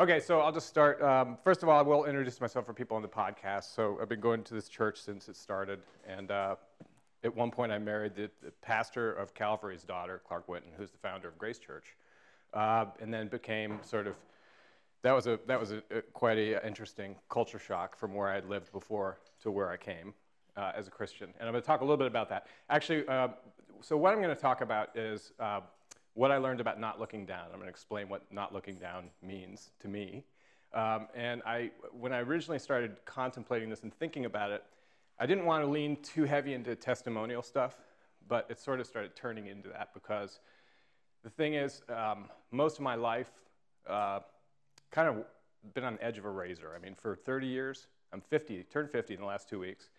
Okay, so I'll just start. Um, first of all, I will introduce myself for people on the podcast. So I've been going to this church since it started, and uh, at one point I married the, the, pastor of Calvary's daughter, Clark Whitten, who's the founder of Grace Church, uh, and then became sort of that was a that was a, a quite a interesting culture shock from where I had lived before to where I came uh, as a Christian, and I'm going to talk a little bit about that. Actually, uh, so what I'm going to talk about is uh, what I learned about not looking down. I'm going to explain what not looking down means to me. Um, and I, when I originally started contemplating this and thinking about it, I didn't want to lean too heavy into testimonial stuff, but it sort of started turning into that because the thing is, um, most of my life, uh, kind of been on the edge of a razor. I mean, for 30 years, I'm 50, turned 50 in the last two weeks.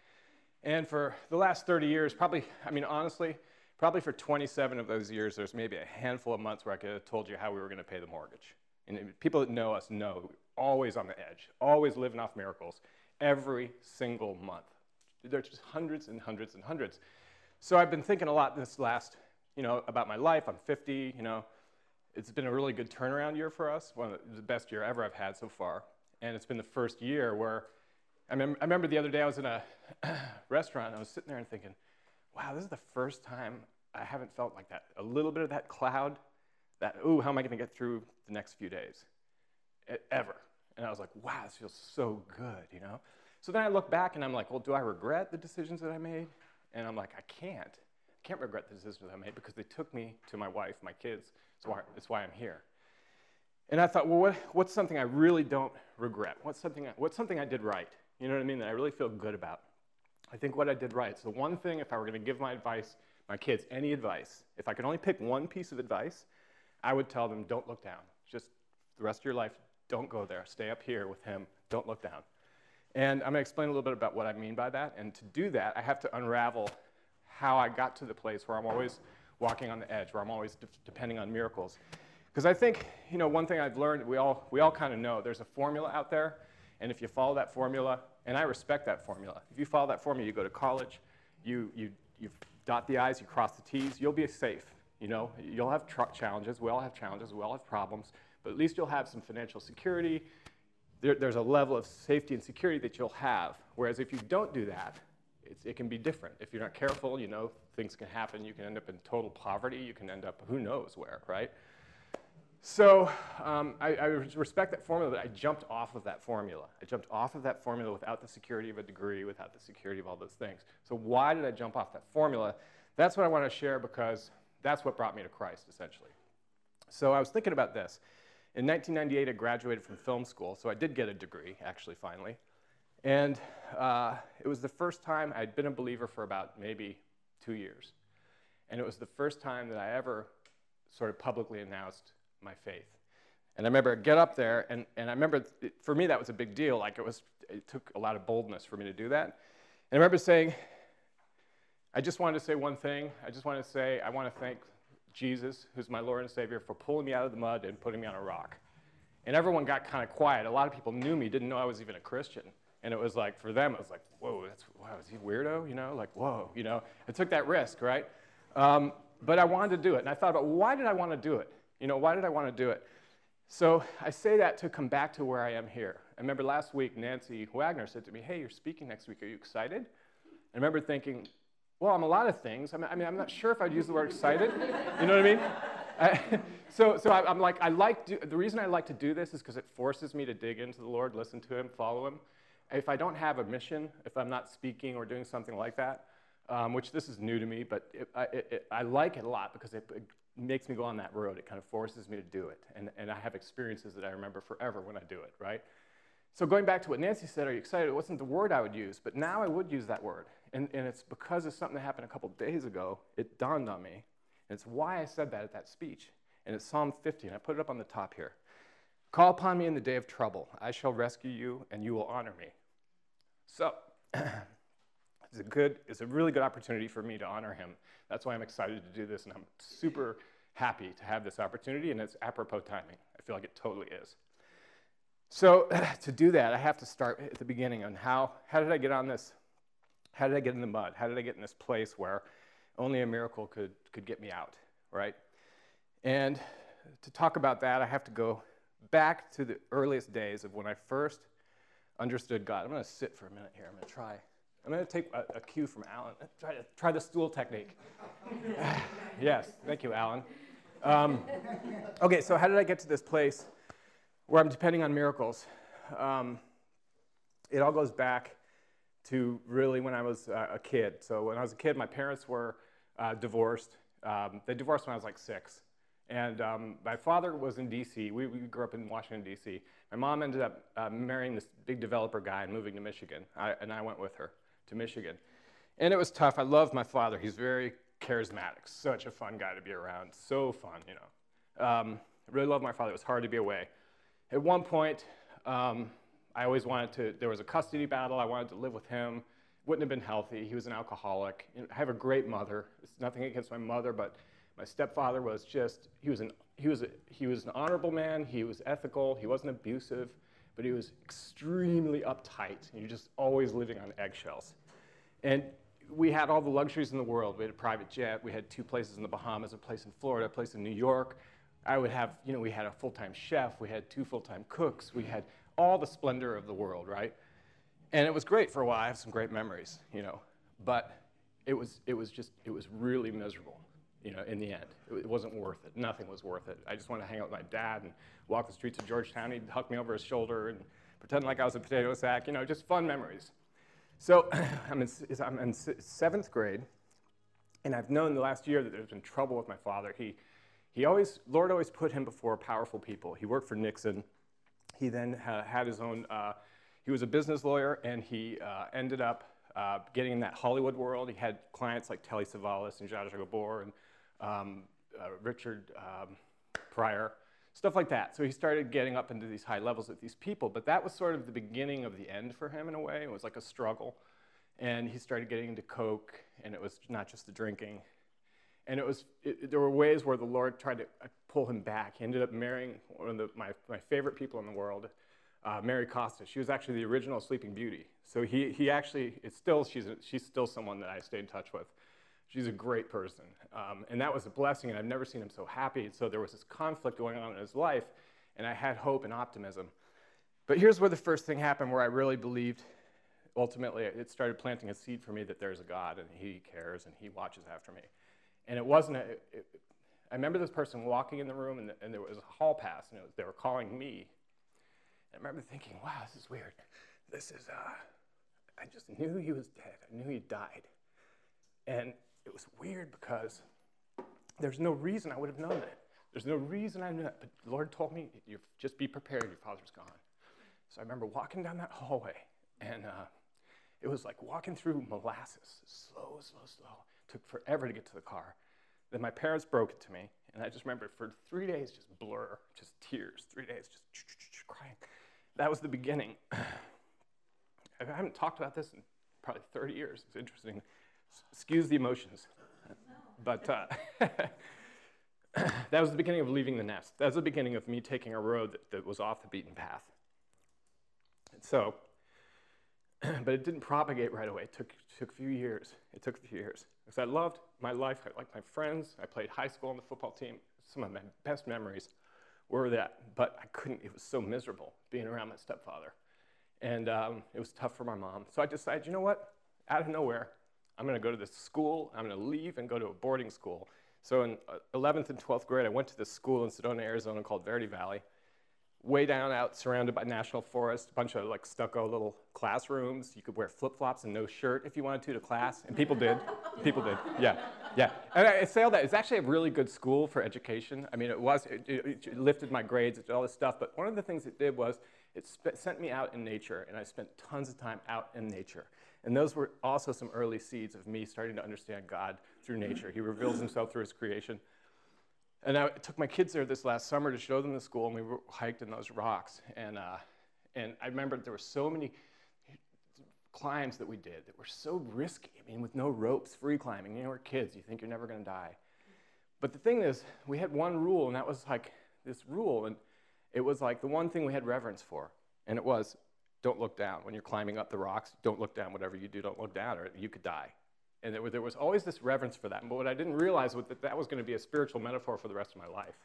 And for the last 30 years, probably, I mean, honestly, Probably for 27 of those years, there's maybe a handful of months where I could have told you how we were going to pay the mortgage. And people that know us know, always on the edge, always living off miracles, every single month. There's just hundreds and hundreds and hundreds. So I've been thinking a lot this last, you know, about my life. I'm 50, you know. It's been a really good turnaround year for us, one of the best year ever I've had so far. And it's been the first year where I, mem- I remember the other day I was in a restaurant and I was sitting there and thinking, wow, this is the first time I haven't felt like that. A little bit of that cloud, that, ooh, how am I going to get through the next few days? ever. And I was like, wow, this feels so good, you know? So then I look back and I'm like, well, do I regret the decisions that I made? And I'm like, I can't. I can't regret the decisions I made because they took me to my wife, my kids. That's why, that's why I'm here. And I thought, well, what, what's something I really don't regret? What's something, what's something I did right? You know what I mean? That I really feel good about. I think what I did right. So, one thing, if I were going to give my advice, my kids, any advice, if I could only pick one piece of advice, I would tell them don't look down. Just the rest of your life, don't go there. Stay up here with him. Don't look down. And I'm going to explain a little bit about what I mean by that. And to do that, I have to unravel how I got to the place where I'm always walking on the edge, where I'm always de- depending on miracles. Because I think, you know, one thing I've learned, we all, we all kind of know there's a formula out there. And if you follow that formula, and I respect that formula. If you follow that formula, you go to college, you, you, you dot the I's, you cross the T's, you'll be safe. You know, you'll have challenges. We all have challenges. We all have problems. But at least you'll have some financial security. There, there's a level of safety and security that you'll have. Whereas if you don't do that, it can be different. If you're not careful, you know, things can happen. You can end up in total poverty. You can end up who knows where, right? So um, I, I, respect that formula, but I jumped off of that formula. I jumped off of that formula without the security of a degree, without the security of all those things. So why did I jump off that formula? That's what I want to share because that's what brought me to Christ, essentially. So I was thinking about this. In 1998, I graduated from film school, so I did get a degree, actually, finally. And uh, it was the first time I'd been a believer for about maybe two years. And it was the first time that I ever sort of publicly announced my faith. And I remember I get up there, and, and I remember it, for me that was a big deal. Like it was, it took a lot of boldness for me to do that. And I remember saying, I just wanted to say one thing. I just wanted to say, I want to thank Jesus, who's my Lord and Savior, for pulling me out of the mud and putting me on a rock. And everyone got kind of quiet. A lot of people knew me, didn't know I was even a Christian. And it was like, for them, it was like, whoa, that's, wow, is he weirdo? You know, like, whoa, you know. I took that risk, right? Um, but I wanted to do it. And I thought about why did I want to do it? You know, why did I want to do it? So I say that to come back to where I am here. I remember last week, Nancy Wagner said to me, Hey, you're speaking next week. Are you excited? I remember thinking, Well, I'm a lot of things. I mean, I'm not sure if I'd use the word excited. You know what I mean? I, so so I, am like, I like, do, the reason I like to do this is because it forces me to dig into the Lord, listen to Him, follow Him. If I don't have a mission, if I'm not speaking or doing something like that, um, which this is new to me, but it, I, it, I, like it a lot because it, it makes me go on that road. It kind of forces me to do it. And, and I have experiences that I remember forever when I do it, right? So going back to what Nancy said, are you excited? It wasn't the word I would use, but now I would use that word. And, and it's because of something that happened a couple days ago, it dawned on me. And it's why I said that at that speech. And it's Psalm 50, and I put it up on the top here. Call upon me in the day of trouble. I shall rescue you, and you will honor me. So, it's a good, it's a really good opportunity for me to honor him. That's why I'm excited to do this, and I'm super happy to have this opportunity, and it's apropos timing. I feel like it totally is. So to do that, I have to start at the beginning on how, how did I get on this, how did I get in the mud? How did I get in this place where only a miracle could, could get me out, right? And to talk about that, I have to go back to the earliest days of when I first understood God. I'm going to sit for a minute here. I'm going to try. I'm going to take a, a cue from Alan. Try, try the stool technique. yes, thank you, Alan. Um, okay, so how did I get to this place where I'm depending on miracles? Um, it all goes back to really when I was uh, a kid. So when I was a kid, my parents were uh, divorced. Um, they divorced when I was like six. And um, my father was in D.C. We, we, grew up in Washington, D.C. My mom ended up uh, marrying this big developer guy and moving to Michigan. I, and I went with her to Michigan. And it was tough. I loved my father. He's very charismatic, such a fun guy to be around. So fun, you know. Um, I really loved my father. It was hard to be away. At one point, um, I always wanted to, there was a custody battle. I wanted to live with him. Wouldn't have been healthy. He was an alcoholic. I have a great mother. It's nothing against my mother, but my stepfather was just, he was an, he was a, he was an honorable man. He was ethical. He wasn't abusive, but he was extremely uptight. You're just always living on eggshells. And we had all the luxuries in the world. We had a private jet. We had two places in the Bahamas, a place in Florida, a place in New York. I would have, you know, we had a full-time chef. We had two full-time cooks. We had all the splendor of the world, right? And it was great for a while. I have some great memories, you know. But it was, it was just, it was really miserable, you know, in the end. It, it wasn't worth it. Nothing was worth it. I just wanted to hang out with my dad and walk the streets of Georgetown. He'd huck me over his shoulder and pretend like I was a potato sack, you know, just fun memories. So I'm in, I'm in seventh grade, and I've known the last year that there's been trouble with my father. He, he always, Lord always put him before powerful people. He worked for Nixon. He then had his own, uh, he was a business lawyer, and he uh, ended up uh, getting in that Hollywood world. He had clients like Telly Savalas and Zsa Gabor and um, uh, Richard um, Pryor stuff like that. So he started getting up into these high levels with these people, but that was sort of the beginning of the end for him in a way. It was like a struggle. And he started getting into coke, and it was not just the drinking. And it was, it, there were ways where the Lord tried to uh, pull him back. He ended up marrying one of the, my, my favorite people in the world, uh, Mary Costa. She was actually the original Sleeping Beauty. So he, he actually, it's still, she's, she's still someone that I stay in touch with. She's a great person. Um, and that was a blessing, and I've never seen him so happy. So there was this conflict going on in his life, and I had hope and optimism. But here's where the first thing happened where I really believed, ultimately, it started planting a seed for me that there's a God, and He cares, and He watches after me. And it wasn't a, it, I remember this person walking in the room, and, and there was a hall pass, and was, they were calling me. And I remember thinking, wow, this is weird. This is, uh, I just knew he was dead. I knew he died. And it was weird because there's no reason I would have known that. There's no reason I knew that. But the Lord told me, you just be prepared, your father's gone. So I remember walking down that hallway, and uh, it was like walking through molasses, slow, slow, slow. It took forever to get to the car. Then my parents broke it to me, and I just remember for three days, just blur, just tears, three days, just crying. That was the beginning. I haven't talked about this in probably 30 years. It's interesting excuse the emotions. But uh, that was the beginning of leaving the nest. That was the beginning of me taking a road that, that was off the beaten path. And so, but it didn't propagate right away. It took, took a few years. It took a few years. Because I loved my life. I liked my friends. I played high school on the football team. Some of my best memories were that. But I couldn't, it was so miserable being around my stepfather. And um, it was tough for my mom. So I decided, you know what? Out of nowhere, I'm going to go to this school. I'm going to leave and go to a boarding school. So in 11th uh, and 12th grade, I went to this school in Sedona, Arizona called Verde Valley. Way down out, surrounded by national forest, a bunch of like stucco little classrooms. You could wear flip-flops and no shirt if you wanted to to class, and people did. people did, yeah, yeah. And I, say all that. It's actually a really good school for education. I mean, it was, it, it, it lifted my grades, it did all this stuff, but one of the things it did was it sent me out in nature, and I spent tons of time out in nature. And those were also some early seeds of me starting to understand God through nature. He reveals himself through his creation. And I took my kids there this last summer to show them the school, and we hiked in those rocks. And, uh, and I remember there were so many climbs that we did that were so risky. I mean, with no ropes, free climbing. You know, we're kids, you think you're never going to die. But the thing is, we had one rule, and that was like this rule. And it was like the one thing we had reverence for. And it was don't look down. When you're climbing up the rocks, don't look down. Whatever you do, don't look down, or you could die. And there, there was always this reverence for that. But what I didn't realize was that that was going to be a spiritual metaphor for the rest of my life.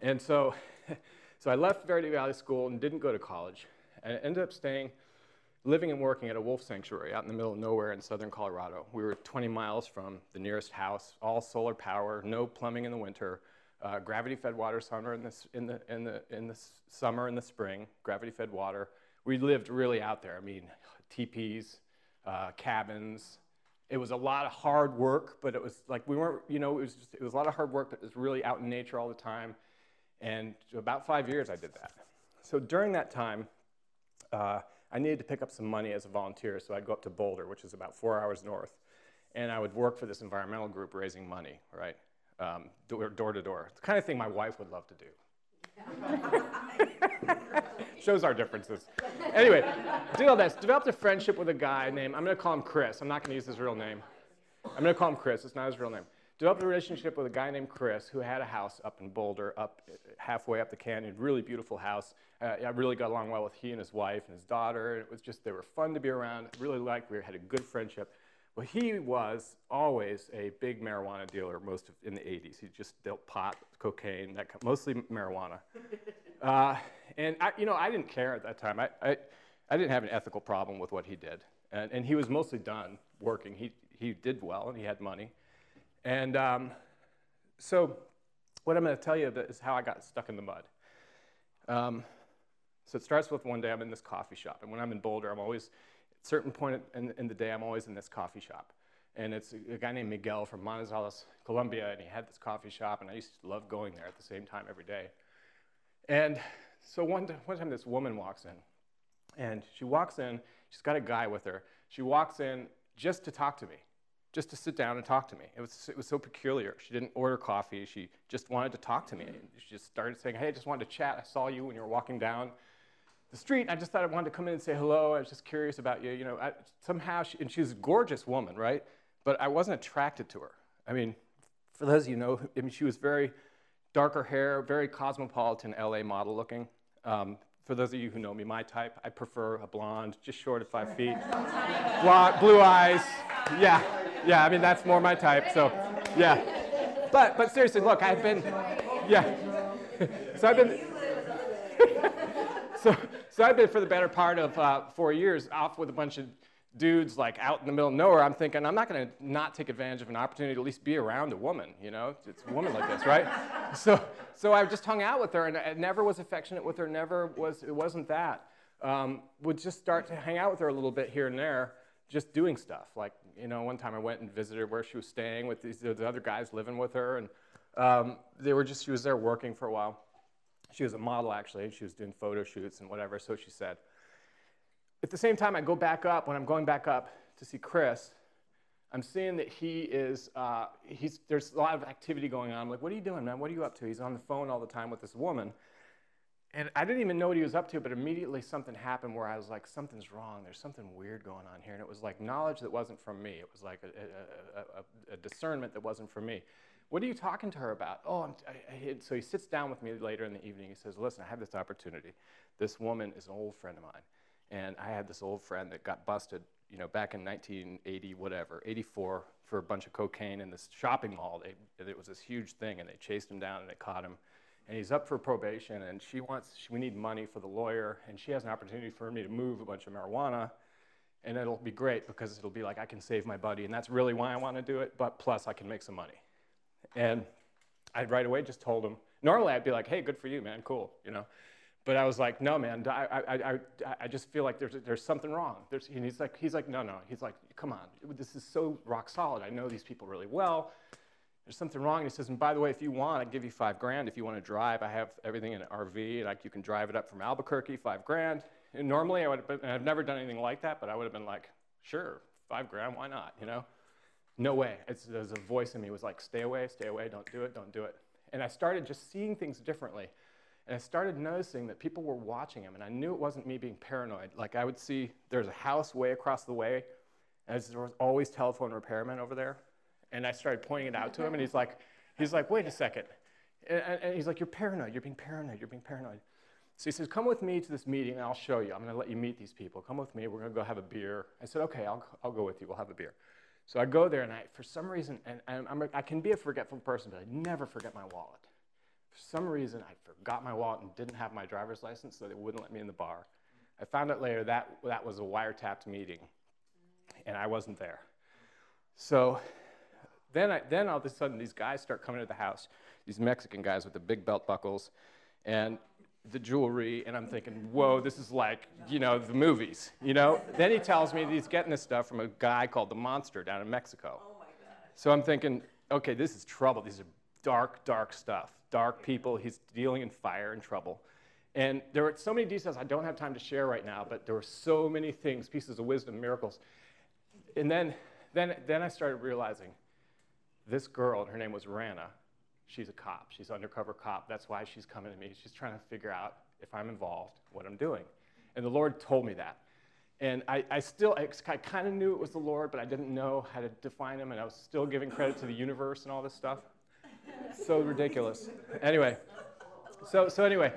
And so So I left Verde Valley School and didn't go to college. And I ended up staying, living and working at a wolf sanctuary out in the middle of nowhere in southern Colorado. We were 20 miles from the nearest house, all solar power, no plumbing in the winter, uh, gravity-fed water summer in the, in, the, in, the, in the summer and the spring, gravity-fed water. We lived really out there. I mean, teepees, uh, cabins. It was a lot of hard work, but it was like we weren't, you know, it was, just, it was a lot of hard work, but it was really out in nature all the time. And about five years I did that. So during that time, uh, I needed to pick up some money as a volunteer, so I'd go up to Boulder, which is about four hours north, and I would work for this environmental group raising money, right, um, door, door to door. It's the kind of thing my wife would love to do. Shows our differences. Anyway, did all this. Developed a friendship with a guy named, I'm going to call him Chris. I'm not going to use his real name. I'm going to call him Chris. It's not his real name. Developed a relationship with a guy named Chris who had a house up in Boulder, up halfway up the canyon. Really beautiful house. Uh, I really got along well with he and his wife and his daughter. It was just, they were fun to be around. Really liked, we had a good friendship. Well, he was always a big marijuana dealer most of, in the 80s. He just dealt pot, cocaine, that, mostly marijuana. Uh, and I, you know, I didn't care at that time. I, I, I didn't have an ethical problem with what he did. And, and he was mostly done working. He, he did well and he had money. And um, so what I'm going to tell you is how I got stuck in the mud. Um, so it starts with one day I'm in this coffee shop. And when I'm in Boulder, I'm always, certain point in, in the day, I'm always in this coffee shop. And it's a, guy named Miguel from Manizales, Colombia, and he had this coffee shop, and I used to love going there at the same time every day. And so one, one time this woman walks in, and she walks in, she's got a guy with her. She walks in just to talk to me, just to sit down and talk to me. It was, it was so peculiar. She didn't order coffee, she just wanted to talk to me. And she just started saying, hey, I just wanted to chat. I saw you when you were walking down the street. I just thought I wanted to come in and say hello. I was just curious about you. You know, I, somehow, she, and she's a gorgeous woman, right? But I wasn't attracted to her. I mean, for those of you know, I mean, she was very darker hair, very cosmopolitan LA model looking. Um, for those of you who know me, my type, I prefer a blonde, just short of five feet. Blonde, blue eyes. Yeah, yeah, I mean, that's more my type, so yeah. But, but seriously, look, I've been, yeah. so I've been, so, so I've been for the better part of uh, four years off with a bunch of dudes like out in the middle of nowhere. I'm thinking, I'm not going to not take advantage of an opportunity to at least be around a woman, you know? It's a woman like this, right? so, so I just hung out with her and I never was affectionate with her, never was, it wasn't that. Um, would just start to hang out with her a little bit here and there, just doing stuff. Like, you know, one time I went and visited where she was staying with these the other guys living with her, and um, they were just, she was there working for a while. She was a model, actually. She was doing photo shoots and whatever, so she said. At the same time, I go back up, when I'm going back up to see Chris, I'm seeing that he is, uh, he's, there's a lot of activity going on. I'm like, what are you doing, man? What are you up to? He's on the phone all the time with this woman. And I didn't even know what he was up to, but immediately something happened where I was like, something's wrong. There's something weird going on here. And it was like knowledge that wasn't from me. It was like a, a, a, a discernment that wasn't from me. What are you talking to her about? Oh, I, I, so he sits down with me later in the evening. He says, listen, I have this opportunity. This woman is an old friend of mine. And I had this old friend that got busted, you know, back in 1980, whatever, 84, for a bunch of cocaine in this shopping mall. They, it was this huge thing, and they chased him down and they caught him. And he's up for probation, and she wants, she, we need money for the lawyer, and she has an opportunity for me to move a bunch of marijuana, and it'll be great because it'll be like I can save my buddy, and that's really why I want to do it, but plus I can make some money. And I right away just told him, normally I'd be like, hey, good for you, man, cool, you know. But I was like, no, man, I, I, I, I just feel like there's, there's something wrong. There's, and he's like, he's like, no, no. He's like, come on, this is so rock solid. I know these people really well. There's something wrong. And he says, and by the way, if you want, I'd give you five grand. If you want to drive, I have everything in an RV. Like you can drive it up from Albuquerque, five grand. And normally I would have been, and I've never done anything like that, but I would have been like, sure, five grand, why not, you know? No way. It's, there's a voice in me was like, stay away, stay away, don't do it, don't do it. And I started just seeing things differently. And I started noticing that people were watching him, and I knew it wasn't me being paranoid. Like I would see there's a house way across the way, and there was always telephone repairmen over there. And I started pointing it out to him, and he's like, he's like, wait a second. And, and he's like, you're paranoid, you're being paranoid, you're being paranoid. So he says, come with me to this meeting, and I'll show you. I'm going to let you meet these people. Come with me, we're going to go have a beer. I said, okay, I'll, I'll go with you, we'll have a beer. So I go there, and I, for some reason, and, I'm, I can be a forgetful person, but I never forget my wallet For some reason, I forgot my wallet and didn't have my driver's license, so they wouldn't let me in the bar. I found out later that that was a wiretapped meeting, and I wasn't there. So then, I, then all of a sudden, these guys start coming to the house, these Mexican guys with the big belt buckles and the jewelry, and I'm thinking, whoa, this is like, you know, the movies, you know? then he tells me that he's getting this stuff from a guy called The Monster down in Mexico. Oh my God. So I'm thinking, okay, this is trouble. These are dark, dark stuff. Dark people. He's dealing in fire and trouble. And there were so many details I don't have time to share right now, but there were so many things, pieces of wisdom, miracles. And then, then, then I started realizing this girl, her name was Rana, she's a cop. She's an undercover cop. That's why she's coming to me. She's trying to figure out if I'm involved, what I'm doing. And the Lord told me that. And I, I still, I, I kind of knew it was the Lord, but I didn't know how to define him, and I was still giving credit to the universe and all this stuff. so ridiculous. Anyway, so, so anyway,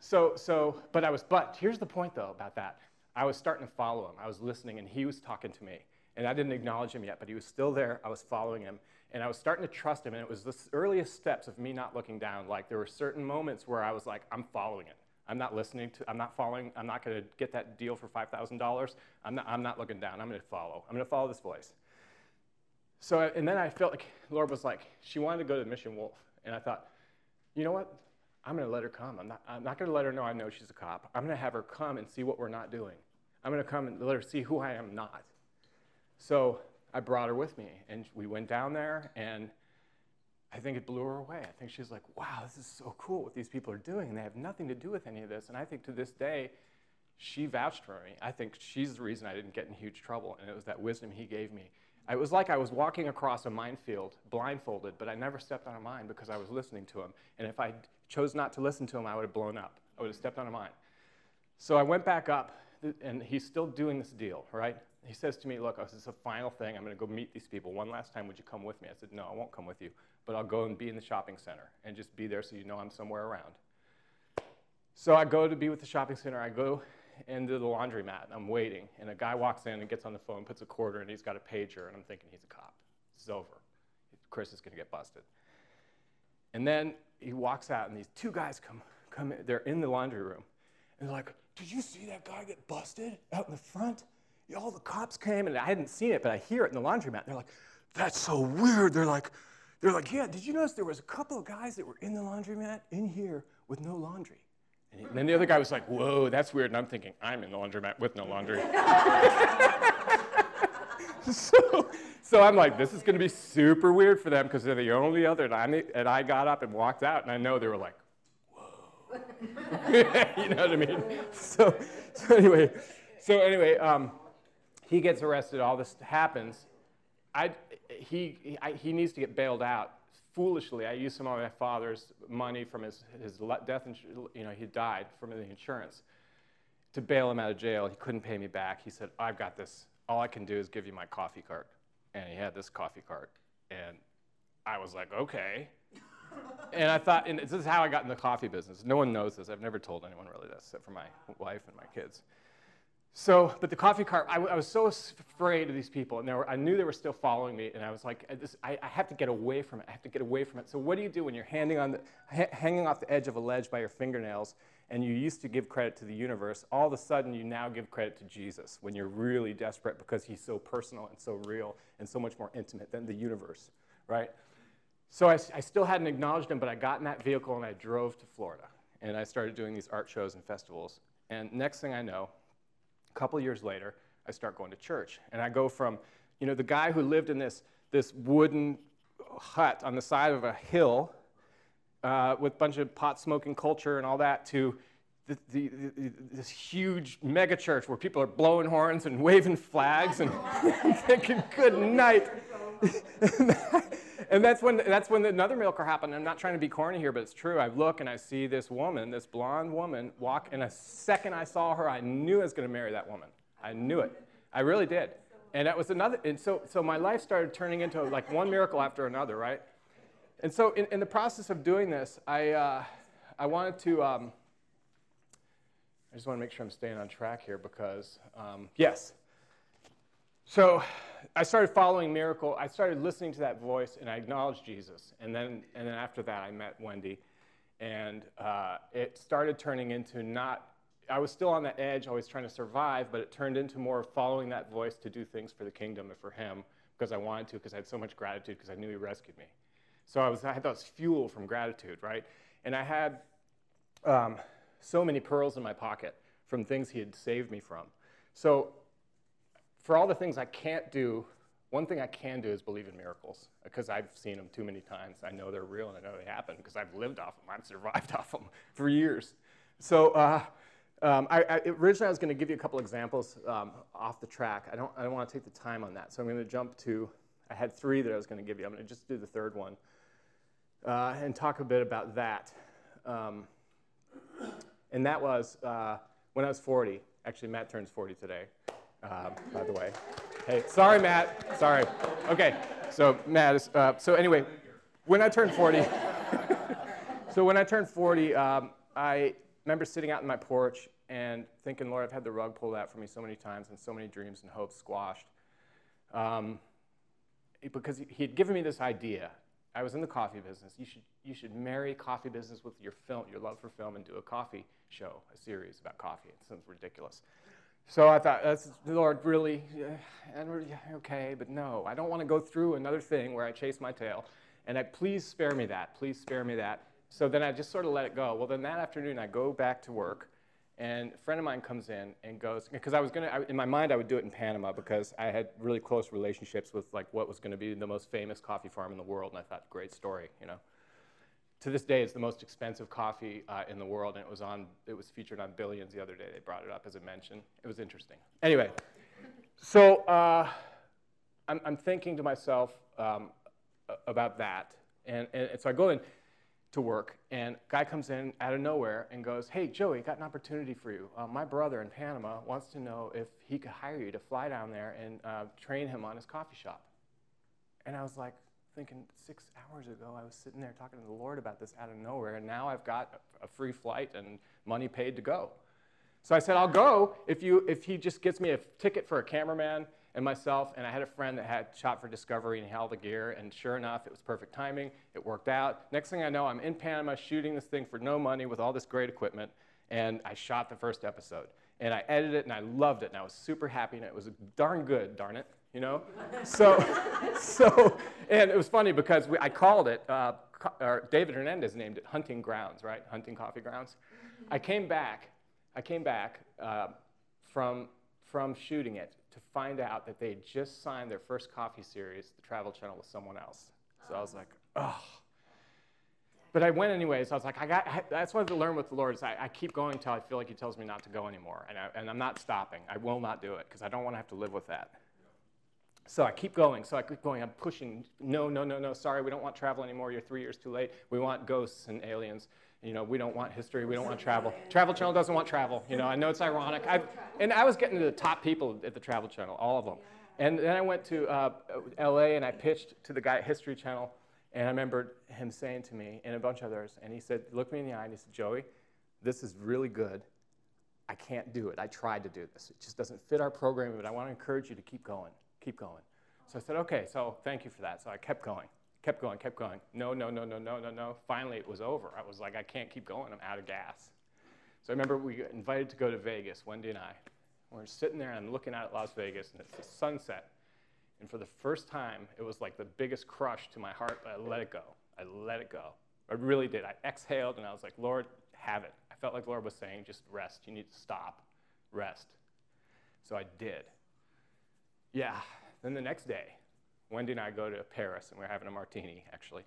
so, so, but I was, but here's the point though about that. I was starting to follow him. I was listening, and he was talking to me. And I didn't acknowledge him yet, but he was still there. I was following him. And I was starting to trust him. And it was the earliest steps of me not looking down. Like there were certain moments where I was like, I'm following it. I'm not listening to, I'm not following, I'm not going to get that deal for $5,000. I'm not, I'm not looking down. I'm going to follow. I'm going to follow this voice. So, and then I felt like Lord was like, she wanted to go to the Mission Wolf. And I thought, you know what? I'm going to let her come. I'm not, I'm not going to let her know I know she's a cop. I'm going to have her come and see what we're not doing. I'm going to come and let her see who I am not. So I brought her with me, and we went down there, and I think it blew her away. I think she's like, wow, this is so cool what these people are doing, and they have nothing to do with any of this. And I think to this day, she vouched for me. I think she's the reason I didn't get in huge trouble, and it was that wisdom he gave me. It was like I was walking across a minefield blindfolded, but I never stepped on a mine because I was listening to him. And if I chose not to listen to him, I would have blown up. I would have stepped on a mine. So I went back up, and he's still doing this deal, right? He says to me, Look, this is a final thing. I'm going to go meet these people. One last time, would you come with me? I said, No, I won't come with you, but I'll go and be in the shopping center and just be there so you know I'm somewhere around. So I go to be with the shopping center. I go into the laundromat, and I'm waiting. And a guy walks in and gets on the phone, puts a quarter, and he's got a pager, and I'm thinking he's a cop. It's over. Chris is going to get busted. And then he walks out, and these two guys come, come in. They're in the laundry room. And they're like, Did you see that guy get busted out in the front? All the cops came, and I hadn't seen it, but I hear it in the laundromat. They're like, That's so weird. They're like, they're like, yeah, did you notice there was a couple of guys that were in the laundromat in here with no laundry? And, and then the other guy was like, whoa, that's weird. And I'm thinking, I'm in the laundromat with no laundry. so, so I'm like, this is going to be super weird for them because they're the only other. And I, and I got up and walked out, and I know they were like, whoa. you know what I mean? So, so anyway, so anyway, um, he gets arrested. All this happens. I, he, I, he needs to get bailed out. Foolishly, I used some of my father's money from his, his death, you know, he died from the insurance to bail him out of jail. He couldn't pay me back. He said, I've got this. All I can do is give you my coffee cart. And he had this coffee cart. And I was like, okay. and I thought, and this is how I got in the coffee business. No one knows this. I've never told anyone really this, except for my wife and my kids. So, but the coffee cart, I, I was so afraid of these people, and were, I knew they were still following me, and I was like, this, I, I, have to get away from it. I have to get away from it. So, what do you do when you're handing on the, ha- hanging off the edge of a ledge by your fingernails, and you used to give credit to the universe? All of a sudden, you now give credit to Jesus when you're really desperate because he's so personal and so real and so much more intimate than the universe, right? So, I, I still hadn't acknowledged him, but I got in that vehicle and I drove to Florida, and I started doing these art shows and festivals. And next thing I know, a couple years later, I start going to church. And I go from, you know, the guy who lived in this, this wooden hut on the side of a hill uh, with a bunch of pot smoking culture and all that to the, the, the, this huge mega church where people are blowing horns and waving flags and thinking, good night. and that's when, that's when another miracle happened. I'm not trying to be corny here, but it's true. I look and I see this woman, this blonde woman, walk. And a second I saw her, I knew I was going to marry that woman. I knew it. I really did. And that was another. And so, so my life started turning into like one miracle after another, right? And so, in, in the process of doing this, I, uh, I wanted to. Um, I just want to make sure I'm staying on track here because, um, yes. So I started following Miracle. I started listening to that voice and I acknowledged Jesus. And then, and then after that, I met Wendy. And uh, it started turning into not, I was still on the edge, always trying to survive, but it turned into more of following that voice to do things for the kingdom and for him because I wanted to, because I had so much gratitude, because I knew he rescued me. So I, was, I had this fuel from gratitude, right? And I had um, so many pearls in my pocket from things he had saved me from. So for all the things I can't do, one thing I can do is believe in miracles because I've seen them too many times. I know they're real and I know they happen because I've lived off them. I've survived off them for years. So uh, um, I, I, originally I was going to give you a couple examples um, off the track. I don't, I don't want to take the time on that. So I'm going to jump to, I had three that I was going to give you. I'm going to just do the third one uh, and talk a bit about that. Um, and that was uh, when I was 40. Actually, Matt turns 40 today, uh, by the way. Hey, sorry, Matt. Sorry. Okay, so Matt is, uh, so anyway, when I turned 40, so when I turned 40, um, I remember sitting out in my porch and thinking, Lord, I've had the rug pulled out for me so many times and so many dreams and hopes squashed. Um, because he had given me this idea I was in the coffee business. You should, you should marry coffee business with your film, your love for film, and do a coffee show, a series about coffee. It sounds ridiculous. So I thought, that's, Lord, really? and okay, but no, I don't want to go through another thing where I chase my tail. And I, please spare me that. Please spare me that. So then I just sort of let it go. Well, then that afternoon, I go back to work. And a friend of mine comes in and goes, because I was going to, in my mind, I would do it in Panama because I had really close relationships with like what was going to be the most famous coffee farm in the world. And I thought, great story, you know. To this day, it's the most expensive coffee uh, in the world, and it was on, it was featured on Billions the other day. They brought it up as a mention. It was interesting. Anyway, so uh, I'm, I'm, thinking to myself um, about that, and, and so I go in to work, and guy comes in out of nowhere and goes, "Hey, Joey, got an opportunity for you. Uh, my brother in Panama wants to know if he could hire you to fly down there and uh, train him on his coffee shop." And I was like, thinking, six hours ago, I was sitting there talking to the Lord about this out of nowhere, and now I've got a free flight and money paid to go. So I said, I'll go if you if he just gets me a ticket for a cameraman and myself, and I had a friend that had shot for Discovery and he had all the gear, and sure enough, it was perfect timing. It worked out. Next thing I know, I'm in Panama shooting this thing for no money with all this great equipment, and I shot the first episode. And I edited it, and I loved it, and I was super happy, and it was darn good, darn it, you know? so, so, and it was funny because we, I called it, uh, or David Hernandez named it Hunting Grounds, right? Hunting Coffee Grounds. I came back, I came back uh, from, from shooting it to find out that they had just signed their first coffee series, the Travel Channel, with someone else. So I was like, oh. But I went anyways. I was like, I got. I, that's what I learned with the Lord. Is I, I keep going until I feel like He tells me not to go anymore, and, I, and I'm not stopping. I will not do it because I don't want to have to live with that. So I keep going. So I keep going. I'm pushing. No, no, no, no. Sorry, we don't want travel anymore. You're three years too late. We want ghosts and aliens you know, we don't want history, we don't want travel. Travel Channel doesn't want travel. You know, I know it's ironic. i and I was getting to the top people at the Travel Channel, all of them. And then I went to uh, LA and I pitched to the guy at History Channel. And I remember him saying to me and a bunch of others, and he said, looked me in the eye and he said, Joey, this is really good. I can't do it. I tried to do this. It just doesn't fit our programming, but I want to encourage you to keep going, keep going. So I said, okay, so thank you for that. So I kept going kept going, kept going. No, no, no, no, no, no, no. Finally, it was over. I was like, I can't keep going. I'm out of gas. So I remember we got invited to go to Vegas, Wendy and I. We're sitting there and I'm looking at Las Vegas, and it's the sunset. And for the first time, it was like the biggest crush to my heart, but I let it go. I let it go. I really did. I exhaled and I was like, Lord, have it. I felt like Lord was saying, just rest. You need to stop. Rest. So I did. Yeah. Then the next day, Wendy and I go to Paris, and we're having a martini, actually,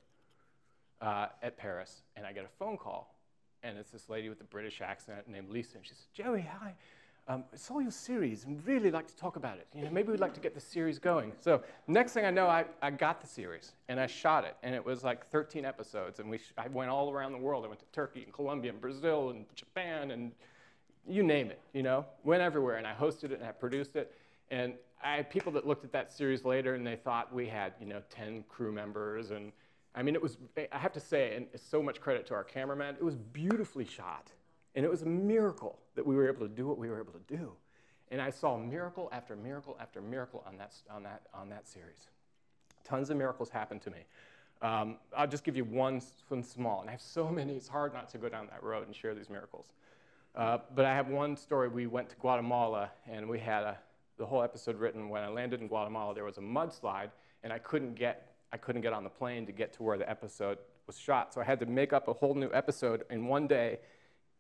uh, at Paris, and I get a phone call. And it's this lady with a British accent named Lisa, and she says, Joey, hi. Um, I saw your series and really like to talk about it. You know, maybe we'd like to get the series going. So next thing I know, I, I got the series and I shot it, and it was like 13 episodes, and we I went all around the world. I went to Turkey and Colombia and Brazil and Japan and you name it. You know, went everywhere, and I hosted it and I produced it, and I had people that looked at that series later and they thought we had, you know, 10 crew members. And I mean, it was, I have to say, and so much credit to our cameraman, it was beautifully shot. And it was a miracle that we were able to do what we were able to do. And I saw miracle after miracle after miracle on that, on that, on that series. Tons of miracles happened to me. Um, I'll just give you one, one small, and I have so many, it's hard not to go down that road and share these miracles. Uh, but I have one story. We went to Guatemala, and we had a, the whole episode written. When I landed in Guatemala, there was a mudslide, and I couldn't get I couldn't get on the plane to get to where the episode was shot. So I had to make up a whole new episode in one day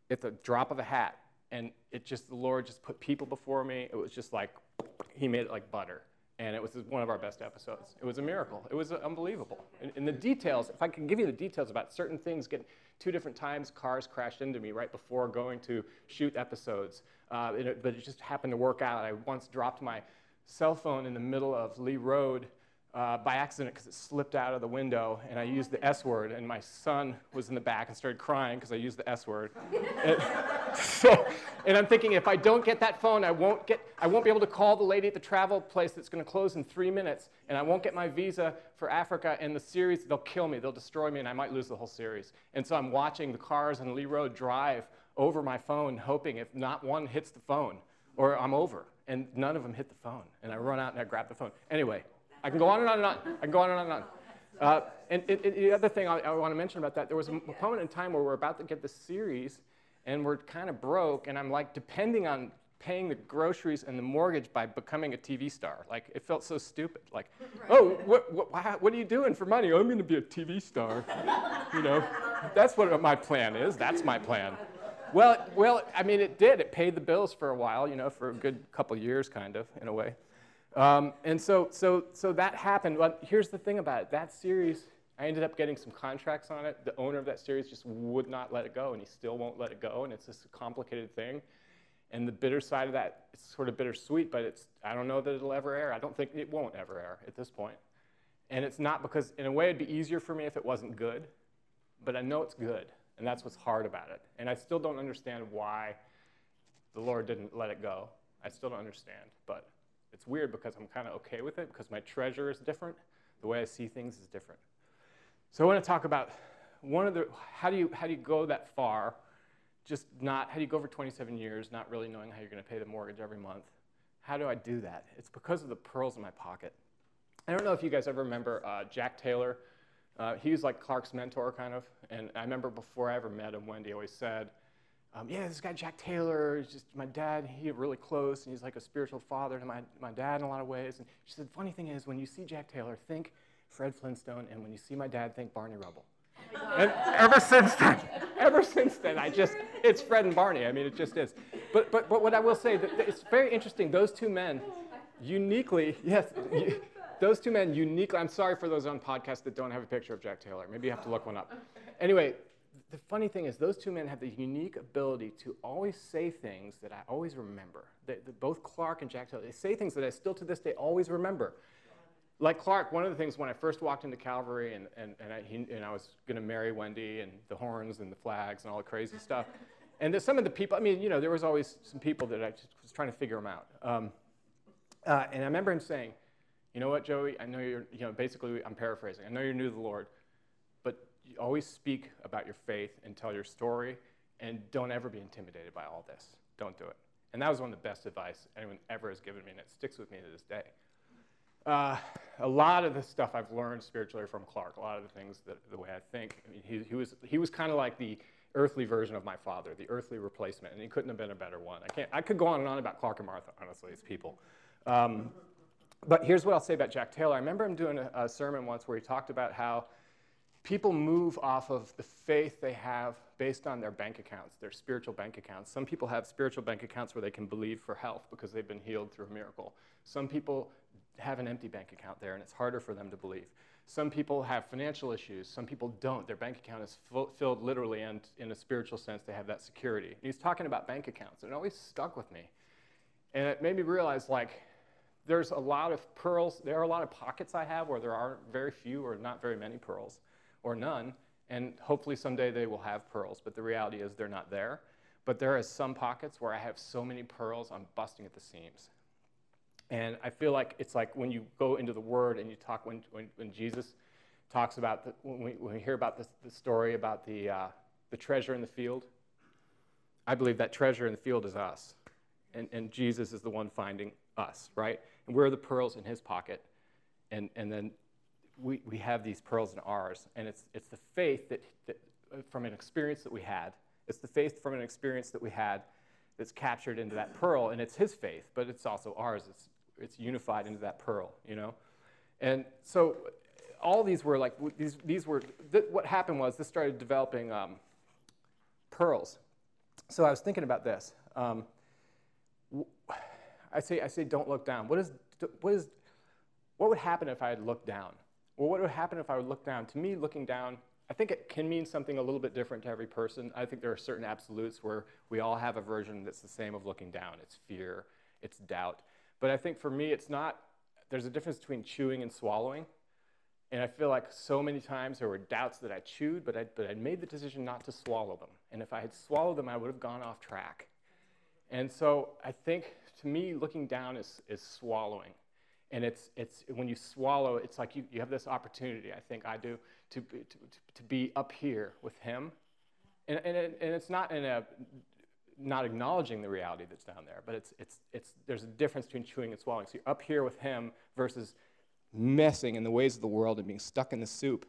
at the drop of a hat. And it just, the Lord just put people before me. It was just like, He made it like butter and it was one of our best episodes. It was a miracle. It was unbelievable. And, and, the details, if I can give you the details about certain things, get two different times cars crashed into me right before going to shoot episodes, uh, it, but it just happened to work out. I once dropped my cell phone in the middle of Lee Road uh, by accident because it slipped out of the window and I used the S word and my son was in the back and started crying because I used the S word. and, so, and I'm thinking if I don't get that phone, I won't get, I won't be able to call the lady at the travel place that's going to close in three minutes and I won't get my visa for Africa and the series, they'll kill me, they'll destroy me and I might lose the whole series. And so I'm watching the cars on Lee Road drive over my phone hoping if not one hits the phone or I'm over. And none of them hit the phone. And I run out and I grab the phone. Anyway, I can go on and on and on. I can go on and on and on. Uh, and it, it, the other thing I, I want to mention about that, there was a moment in time where we're about to get this series, and we're kind of broke, and I'm like depending on paying the groceries and the mortgage by becoming a TV star. Like it felt so stupid. Like, oh, what, what, what are you doing for money? Oh, I'm going to be a TV star. you know, that's what my plan is. That's my plan. Well, well, I mean, it did. It paid the bills for a while. You know, for a good couple years, kind of, in a way. Um, and so, so, so that happened. But here's the thing about it. That series, I ended up getting some contracts on it. The owner of that series just would not let it go, and he still won't let it go. And it's just a complicated thing. And the bitter side of that, it's sort of bittersweet, but it's, I don't know that it'll ever air. I don't think it won't ever air at this point. And it's not because, in a way, it'd be easier for me if it wasn't good, but I know it's good. And that's what's hard about it. And I still don't understand why the Lord didn't let it go. I still don't understand, but it's weird because I'm kind of okay with it because my treasure is different. The way I see things is different. So I want to talk about one of the how do you how do you go that far? Just not how do you go for 27 years, not really knowing how you're going to pay the mortgage every month. How do I do that? It's because of the pearls in my pocket. I don't know if you guys ever remember uh, Jack Taylor. Uh, he was like Clark's mentor, kind of. And I remember before I ever met him, Wendy always said, um, yeah, this guy Jack Taylor is just my dad. He really close, and he's like a spiritual father to my, my dad in a lot of ways. And she said, funny thing is, when you see Jack Taylor, think Fred Flintstone, and when you see my dad, think Barney Rubble. and ever since then, ever since then, I just, it's Fred and Barney. I mean, it just is. But, but, but what I will say, that it's very interesting. Those two men uniquely, yes, those two men uniquely, I'm sorry for those on podcasts that don't have a picture of Jack Taylor. Maybe you have to look one up. Anyway, the funny thing is, those two men have the unique ability to always say things that I always remember. They, they, both Clark and Jack Taylor, they say things that I still to this day always remember. Like Clark, one of the things when I first walked into Calvary and, and, and, I, he, and I was going to marry Wendy and the horns and the flags and all the crazy stuff. And some of the people, I mean, you know, there was always some people that I was trying to figure them out. Um, uh, and I remember him saying, you know what, Joey, I know you're, you know, basically, I'm paraphrasing, I know you're new to the Lord, always speak about your faith and tell your story, and don't ever be intimidated by all this. Don't do it. And that was one of the best advice anyone ever has given me, and it sticks with me to this day. Uh, a lot of the stuff I've learned spiritually from Clark, a lot of the things that the way I think. I mean, he, he was, he was kind of like the earthly version of my father, the earthly replacement, and he couldn't have been a better one. I, can't, I could go on and on about Clark and Martha, honestly, as people. Um, but here's what I'll say about Jack Taylor. I remember him doing a, a sermon once where he talked about how people move off of the faith they have based on their bank accounts, their spiritual bank accounts. Some people have spiritual bank accounts where they can believe for health because they've been healed through a miracle. Some people have an empty bank account there and it's harder for them to believe. Some people have financial issues. Some people don't. Their bank account is filled literally and in a spiritual sense they have that security. And he's talking about bank accounts and it always stuck with me. And it made me realize like there's a lot of pearls, there are a lot of pockets I have where there are very few or not very many pearls or none, and hopefully someday they will have pearls, but the reality is they're not there. But there are some pockets where I have so many pearls, I'm busting at the seams. And I feel like it's like when you go into the Word and you talk, when, when, when Jesus talks about, the, when, we, when we hear about this, the story about the, uh, the treasure in the field, I believe that treasure in the field is us. And, and Jesus is the one finding us, right? And we're the pearls in his pocket. And, and then we, we have these pearls and ours, and it's, it's the faith that, that from an experience that we had. It's the faith from an experience that we had that's captured into that pearl, and it's his faith, but it's also ours. It's, it's unified into that pearl, you know? And so all these were like, these, these were, th- what happened was this started developing um, pearls. So I was thinking about this. Um, I say, I say, don't look down. What is, what is, what would happen if I had looked down? Well, what would happen if I would look down? To me, looking down, I think it can mean something a little bit different to every person. I think there are certain absolutes where we all have a version that's the same of looking down. It's fear, it's doubt. But I think for me, it's not, there's a difference between chewing and swallowing. And I feel like so many times there were doubts that I chewed, but I, but I made the decision not to swallow them. And if I had swallowed them, I would have gone off track. And so I think to me, looking down is, is swallowing. And it's, it's, when you swallow, it's like you, you have this opportunity, I think I do, to, to, to be up here with Him. And, and, it, and it's not in a, not acknowledging the reality that's down there, but it's, it's, it's, there's a difference between chewing and swallowing. So you're up here with Him versus messing in the ways of the world and being stuck in the soup.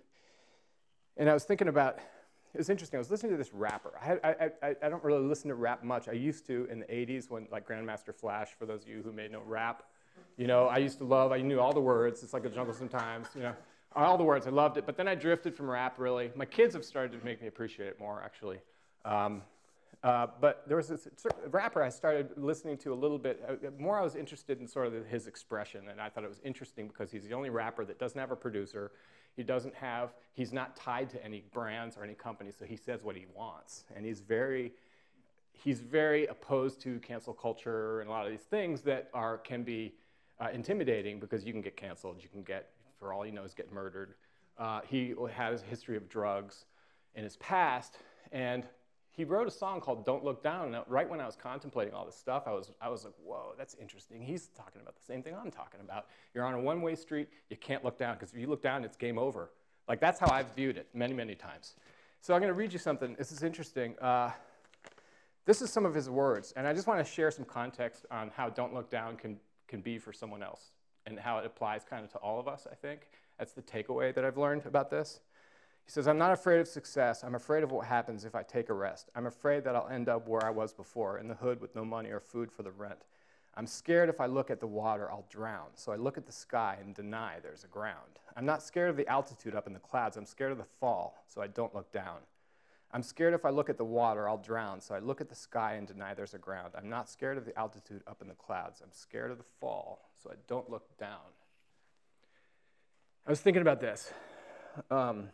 And I was thinking about, it was interesting. I was listening to this rapper. I, I, I, I don't really listen to rap much. I used to in the 80s when, like Grandmaster Flash, for those of you who may know rap. You know, I used to love, I knew all the words. It's like a jungle sometimes, you know, all the words. I loved it. But then I drifted from rap, really. My kids have started to make me appreciate it more, actually. Um, uh, but there was this rapper I started listening to a little bit. Uh, more, I was interested in sort of his expression, and I thought it was interesting because he's the only rapper that doesn't have a producer. He doesn't have, he's not tied to any brands or any company, so he says what he wants. And he's very, he's very opposed to cancel culture and a lot of these things that are, can be uh, intimidating because you can get canceled, you can get, for all you know, is get murdered. Uh, he has a history of drugs in his past, and he wrote a song called Don't Look Down. And right when I was contemplating all this stuff, I was, I was like, whoa, that's interesting. He's talking about the same thing I'm talking about. You're on a one way street, you can't look down, because if you look down, it's game over. Like, that's how I've viewed it many, many times. So I'm going to read you something. This is interesting. Uh, this is some of his words, and I just want to share some context on how Don't Look Down can, can be for someone else and how it applies kind of to all of us, I think. That's the takeaway that I've learned about this. He says, I'm not afraid of success. I'm afraid of what happens if I take a rest. I'm afraid that I'll end up where I was before, in the hood with no money or food for the rent. I'm scared if I look at the water, I'll drown. So I look at the sky and deny there's a ground. I'm not scared of the altitude up in the clouds. I'm scared of the fall, so I don't look down. I'm scared if I look at the water, I'll drown. So I look at the sky and deny there's a ground. I'm not scared of the altitude up in the clouds. I'm scared of the fall, so I don't look down. I was thinking about this. Um,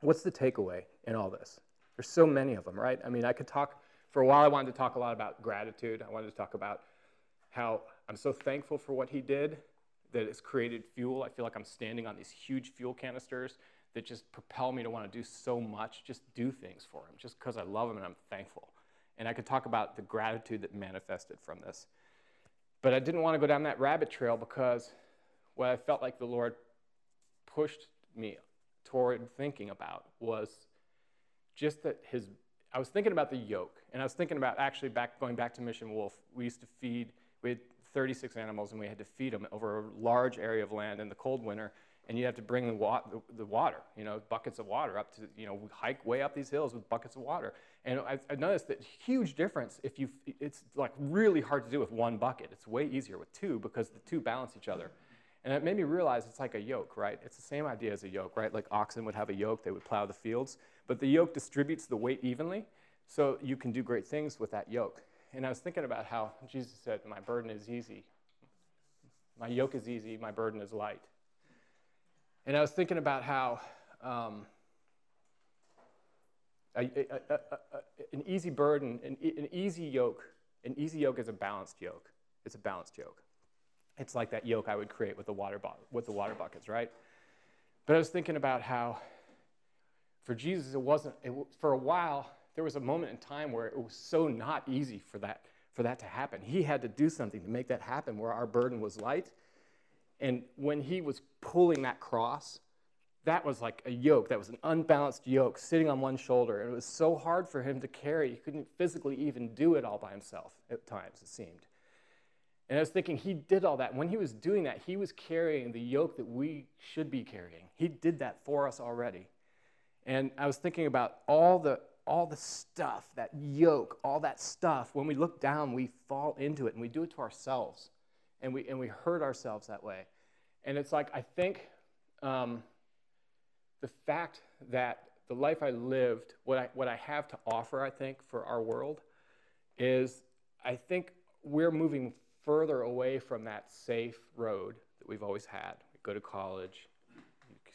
What's the takeaway in all this? There's so many of them, right? I mean, I could talk, for a while, I wanted to talk a lot about gratitude. I wanted to talk about how I'm so thankful for what he did that it's created fuel. I feel like I'm standing on these huge fuel canisters that just propel me to want to do so much, just do things for him, just because I love him and I'm thankful. And I could talk about the gratitude that manifested from this. But I didn't want to go down that rabbit trail because what I felt like the Lord pushed me toward thinking about was just that his I was thinking about the yoke, and I was thinking about actually back going back to Mission Wolf. We used to feed. We had 36 animals, and we had to feed them over a large area of land in the cold winter. And you have to bring the, wa- the, water, you know, buckets of water up to, you know, hike way up these hills with buckets of water. And I, I noticed that huge difference if you, it's like really hard to do with one bucket. It's way easier with two because the two balance each other. And it made me realize it's like a yoke, right? It's the same idea as a yoke, right? Like oxen would have a yoke, they would plow the fields. But the yoke distributes the weight evenly, so you can do great things with that yoke. And I was thinking about how Jesus said, My burden is easy. My yoke is easy, my burden is light. And I was thinking about how um, a, a, a, an easy burden, an, an easy yoke, an easy yoke is a balanced yoke. It's a balanced yoke. It's like that yoke I would create with the water, bu- with the water buckets, right? But I was thinking about how for Jesus, it wasn't, it, for a while, there was a moment in time where it was so not easy for that, for that to happen. He had to do something to make that happen where our burden was light. And when he was pulling that cross, that was like a yoke. That was an unbalanced yoke sitting on one shoulder. And it was so hard for him to carry. He couldn't physically even do it all by himself at times, it seemed. And I was thinking, he did all that. When he was doing that, he was carrying the yoke that we should be carrying. He did that for us already. And I was thinking about all the, all the stuff, that yoke, all that stuff. When we look down, we fall into it and we do it to ourselves. And we, and we hurt ourselves that way. And it's like, I think um, the fact that the life I lived, what I, what I have to offer, I think, for our world, is I think we're moving further away from that safe road that we've always had. You go to college, you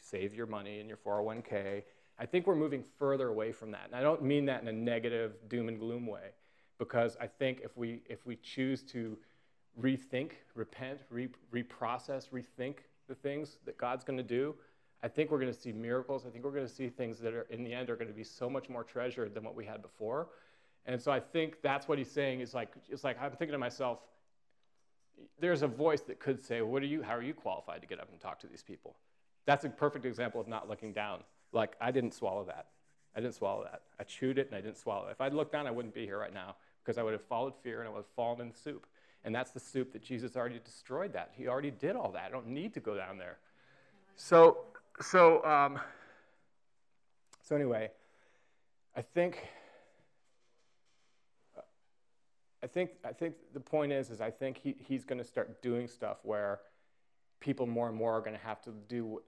save your money in your 401k. I think we're moving further away from that. And I don't mean that in a negative doom and gloom way, because I think if we, if we choose to rethink, repent, re- reprocess, rethink the things that God's going to do, I think we're going to see miracles. I think we're going to see things that are, in the end, are going to be so much more treasured than what we had before. And so I think that's what he's saying is like, it's like I'm thinking to myself, there's a voice that could say, what are you, how are you qualified to get up and talk to these people? That's a perfect example of not looking down. Like, I didn't swallow that. I didn't swallow that. I chewed it and I didn't swallow it. If I'd looked down, I wouldn't be here right now because I would have followed fear and I would have fallen in the soup. And that's the soup that Jesus already destroyed that. He already did all that. I don't need to go down there. So, so, um, so anyway, I think I think, I think the point is, is I think he, he's going to start doing stuff where people more and more are going to have to do what,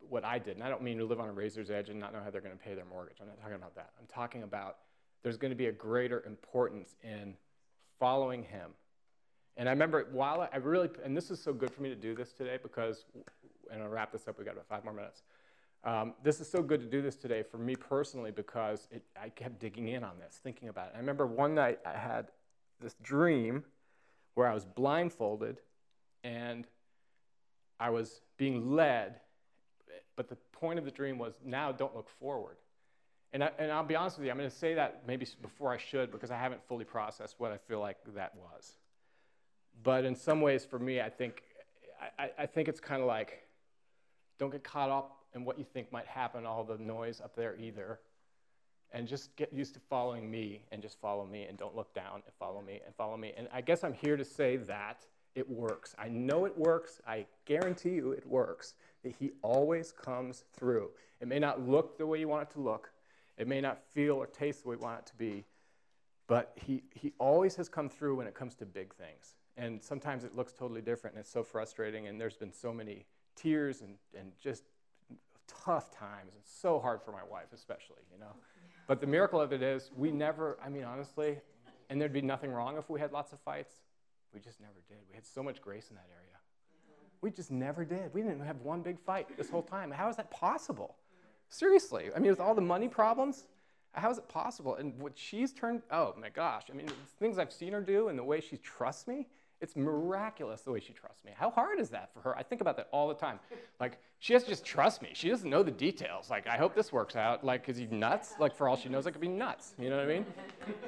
what I did. And I don't mean to live on a razor's edge and not know how they're going to pay their mortgage. I'm not talking about that. I'm talking about there's going to be a greater importance in following him. And I remember while I, I really, and this is so good for me to do this today because, and I'll wrap this up, we've got about five more minutes. Um, this is so good to do this today for me personally because it, I kept digging in on this, thinking about it. I remember one night I had this dream where I was blindfolded and I was being led, but the point of the dream was now don't look forward. And, I, and I'll be honest with you, I'm going to say that maybe before I should because I haven't fully processed what I feel like that was. But in some ways, for me, I think, I, I think it's kind of like don't get caught up in what you think might happen, all the noise up there either and just get used to following me and just follow me and don't look down and follow me and follow me. And I guess I'm here to say that it works. I know it works. I guarantee you it works. That He always comes through. It may not look the way you want it to look, it may not feel or taste the way you want it to be, but He, he always has come through when it comes to big things. And sometimes it looks totally different and it's so frustrating, and there's been so many tears and, and just tough times. and so hard for my wife, especially, you know. But the miracle of it is, we never, I mean, honestly, and there'd be nothing wrong if we had lots of fights. We just never did. We had so much grace in that area. Mm-hmm. We just never did. We didn't have one big fight this whole time. How is that possible? Seriously. I mean, with all the money problems, how is it possible? And what she's turned, oh my gosh. I mean, things I've seen her do and the way she trusts me, it's miraculous the way she trusts me. How hard is that for her? I think about that all the time. Like, she has to just trust me. She doesn't know the details. Like, I hope this works out. Like, is he nuts? Like, for all she knows, I could be nuts. You know what I mean?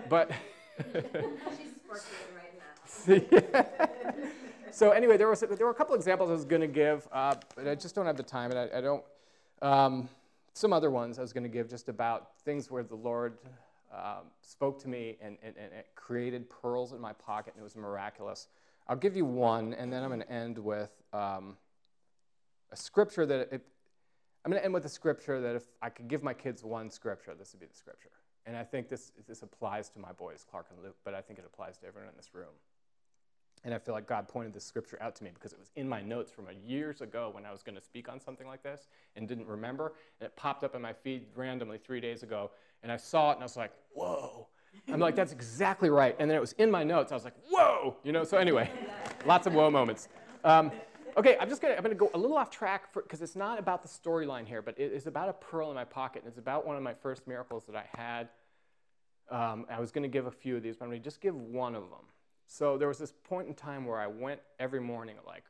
But. She's working right now. yeah. so anyway, there was there were a couple examples I was going to give, uh, but I just don't have the time, and I, I don't. Um, some other ones I was going to give just about things where the Lord um, spoke to me and, and, and, it created pearls in my pocket, and it was miraculous. I'll give you one, and then I'm going to end with um, a scripture that it, I'm going to end with a scripture that if I could give my kids one scripture, this would be the scripture. And I think this, this applies to my boys, Clark and Luke, but I think it applies to everyone in this room. And I feel like God pointed this scripture out to me because it was in my notes from years ago when I was going to speak on something like this and didn't remember. And it popped up in my feed randomly three days ago. And I saw it and I was like, whoa. I'm like, that's exactly right. And then it was in my notes. I was like, whoa. You know, so anyway, lots of whoa moments. Um, okay, I'm just gonna, I'm gonna go a little off track because it's not about the storyline here, but it is about a pearl in my pocket. And it's about one of my first miracles that I had. Um, I was gonna give a few of these, but I'm gonna just give one of them. So there was this point in time where I went every morning at like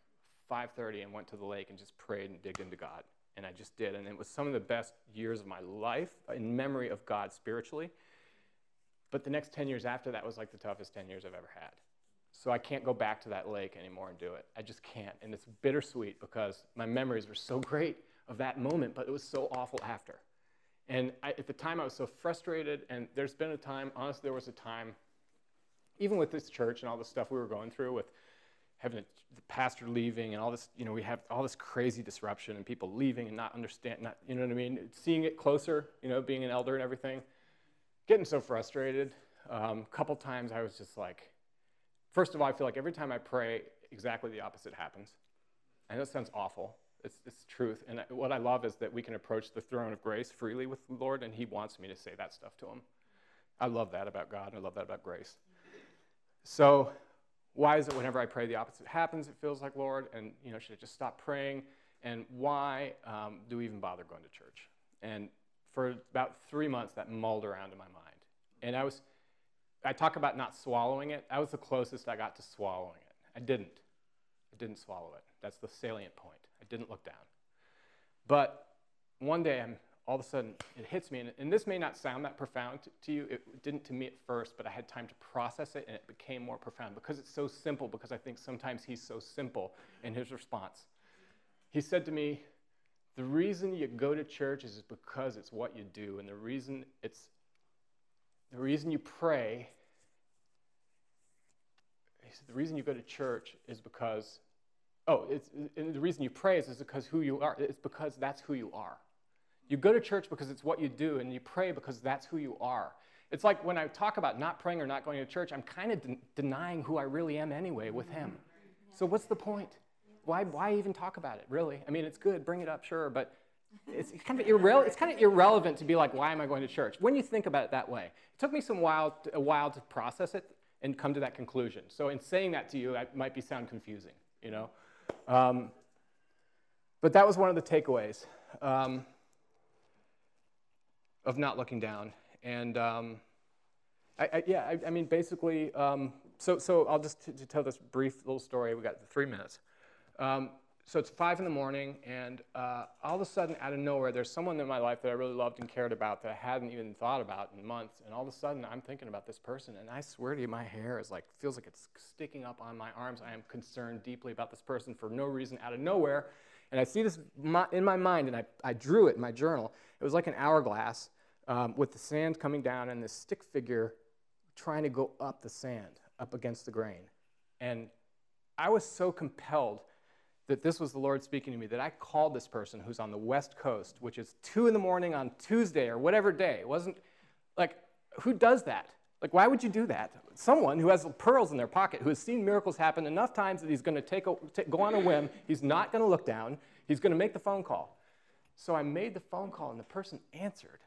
5:30 and went to the lake and just prayed and digged into God. And I just did. And it was some of the best years of my life in memory of God spiritually. But the next 10 years after that was like the toughest 10 years I've ever had. So I can't go back to that lake anymore and do it. I just can't. And it's bittersweet because my memories were so great of that moment, but it was so awful after. And I, at the time, I was so frustrated. And there's been a time, honestly, there was a time even with this church and all the stuff we were going through with having a, the pastor leaving and all this, you know, we have all this crazy disruption and people leaving and not understand, not, you know what I mean? Seeing it closer, you know, being an elder and everything, getting so frustrated. A um, couple times I was just like, first of all, I feel like every time I pray, exactly the opposite happens. I know it sounds awful. It's, it's truth. And what I love is that we can approach the throne of grace freely with the Lord, and He wants me to say that stuff to Him. I love that about God, and I love that about grace. So, why is it whenever I pray the opposite happens, it feels like, Lord, and, you know, should I just stop praying? And why um, do we even bother going to church? And for about three months, that mulled around in my mind. And I was, I talk about not swallowing it. I was the closest I got to swallowing it. I didn't. I didn't swallow it. That's the salient point. I didn't look down. But one day, I'm, all of a sudden, it hits me, and, and this may not sound that profound to, to you. It didn't to me at first, but I had time to process it, and it became more profound because it's so simple, because I think sometimes he's so simple in his response. He said to me, the reason you go to church is because it's what you do, and the reason it's the reason you pray. The reason you go to church is because Oh, it's, and the reason you praise is because who you are. It's because that's who you are. You go to church because it's what you do, and you pray because that's who you are. It's like when I talk about not praying or not going to church, I'm kind of de- denying who I really am anyway with Him. So what's the point? Why, why even talk about it, really? I mean, it's good, bring it up, sure, but it's kind of, irre- it's kind of irrelevant to be like, why am I going to church? When you think about it that way. It took me some while, to, a while to process it and come to that conclusion. So in saying that to you, it might be sound confusing, you know? Um, but that was one of the takeaways um, of not looking down. And um, I, I, yeah, I, I, mean, basically, um, so, so I'll just t- tell this brief little story. We got three minutes. Um, so it's five in the morning, and uh, all of a sudden, out of nowhere, there's someone in my life that I really loved and cared about that I hadn't even thought about in months. And all of a sudden, I'm thinking about this person, and I swear to you, my hair is like feels like it's sticking up on my arms. I am concerned deeply about this person for no reason, out of nowhere. And I see this in my mind, and I, I drew it in my journal. It was like an hourglass um, with the sand coming down and this stick figure trying to go up the sand, up against the grain. And I was so compelled that this was the Lord speaking to me, that I called this person who's on the West Coast, which is 2 in the morning on Tuesday or whatever day. It wasn't like, who does that? Like, why would you do that? Someone who has pearls in their pocket, who has seen miracles happen enough times that he's going to take a, take, go on a whim, he's not going to look down, he's going to make the phone call. So I made the phone call, and the person answered.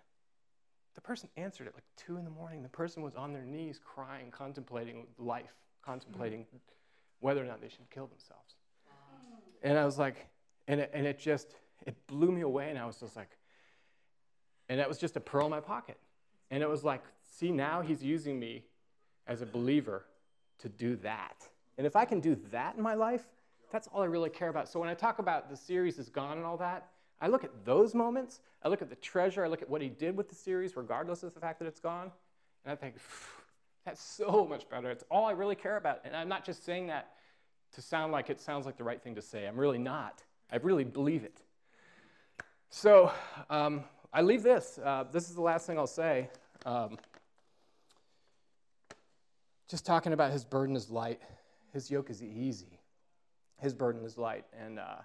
The person answered at like 2 in the morning. The person was on their knees crying, contemplating life, contemplating mm-hmm. whether or not they should kill themselves. And I was like, and it, and it just, it blew me away. And I was just like, and that was just a pearl in my pocket. And it was like, see, now he's using me as a believer to do that. And if I can do that in my life, that's all I really care about. So when I talk about the series is gone and all that, I look at those moments, I look at the treasure, I look at what he did with the series, regardless of the fact that it's gone, and I think, that's so much better. It's all I really care about. And I'm not just saying that to sound like it sounds like the right thing to say. I'm really not. I really believe it. So um, I leave this. Uh, this is the last thing I'll say. Um, just talking about his burden is light, his yoke is easy. His burden is light. And uh,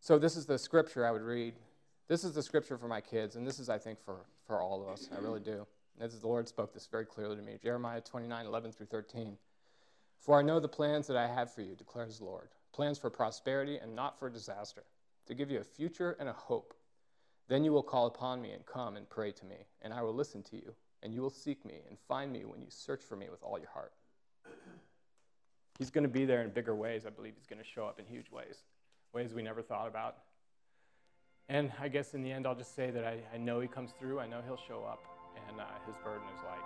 so this is the scripture I would read. This is the scripture for my kids, and this is, I think, for, for all of us. I really do. This is, the Lord spoke this very clearly to me. Jeremiah 29, 11 through 13. For I know the plans that I have for you, declares the Lord plans for prosperity and not for disaster, to give you a future and a hope. Then you will call upon me and come and pray to me, and I will listen to you, and you will seek me and find me when you search for me with all your heart. He's going to be there in bigger ways. I believe he's going to show up in huge ways, ways we never thought about. And I guess in the end, I'll just say that I, I know he comes through. I know he'll show up, and uh, his burden is light.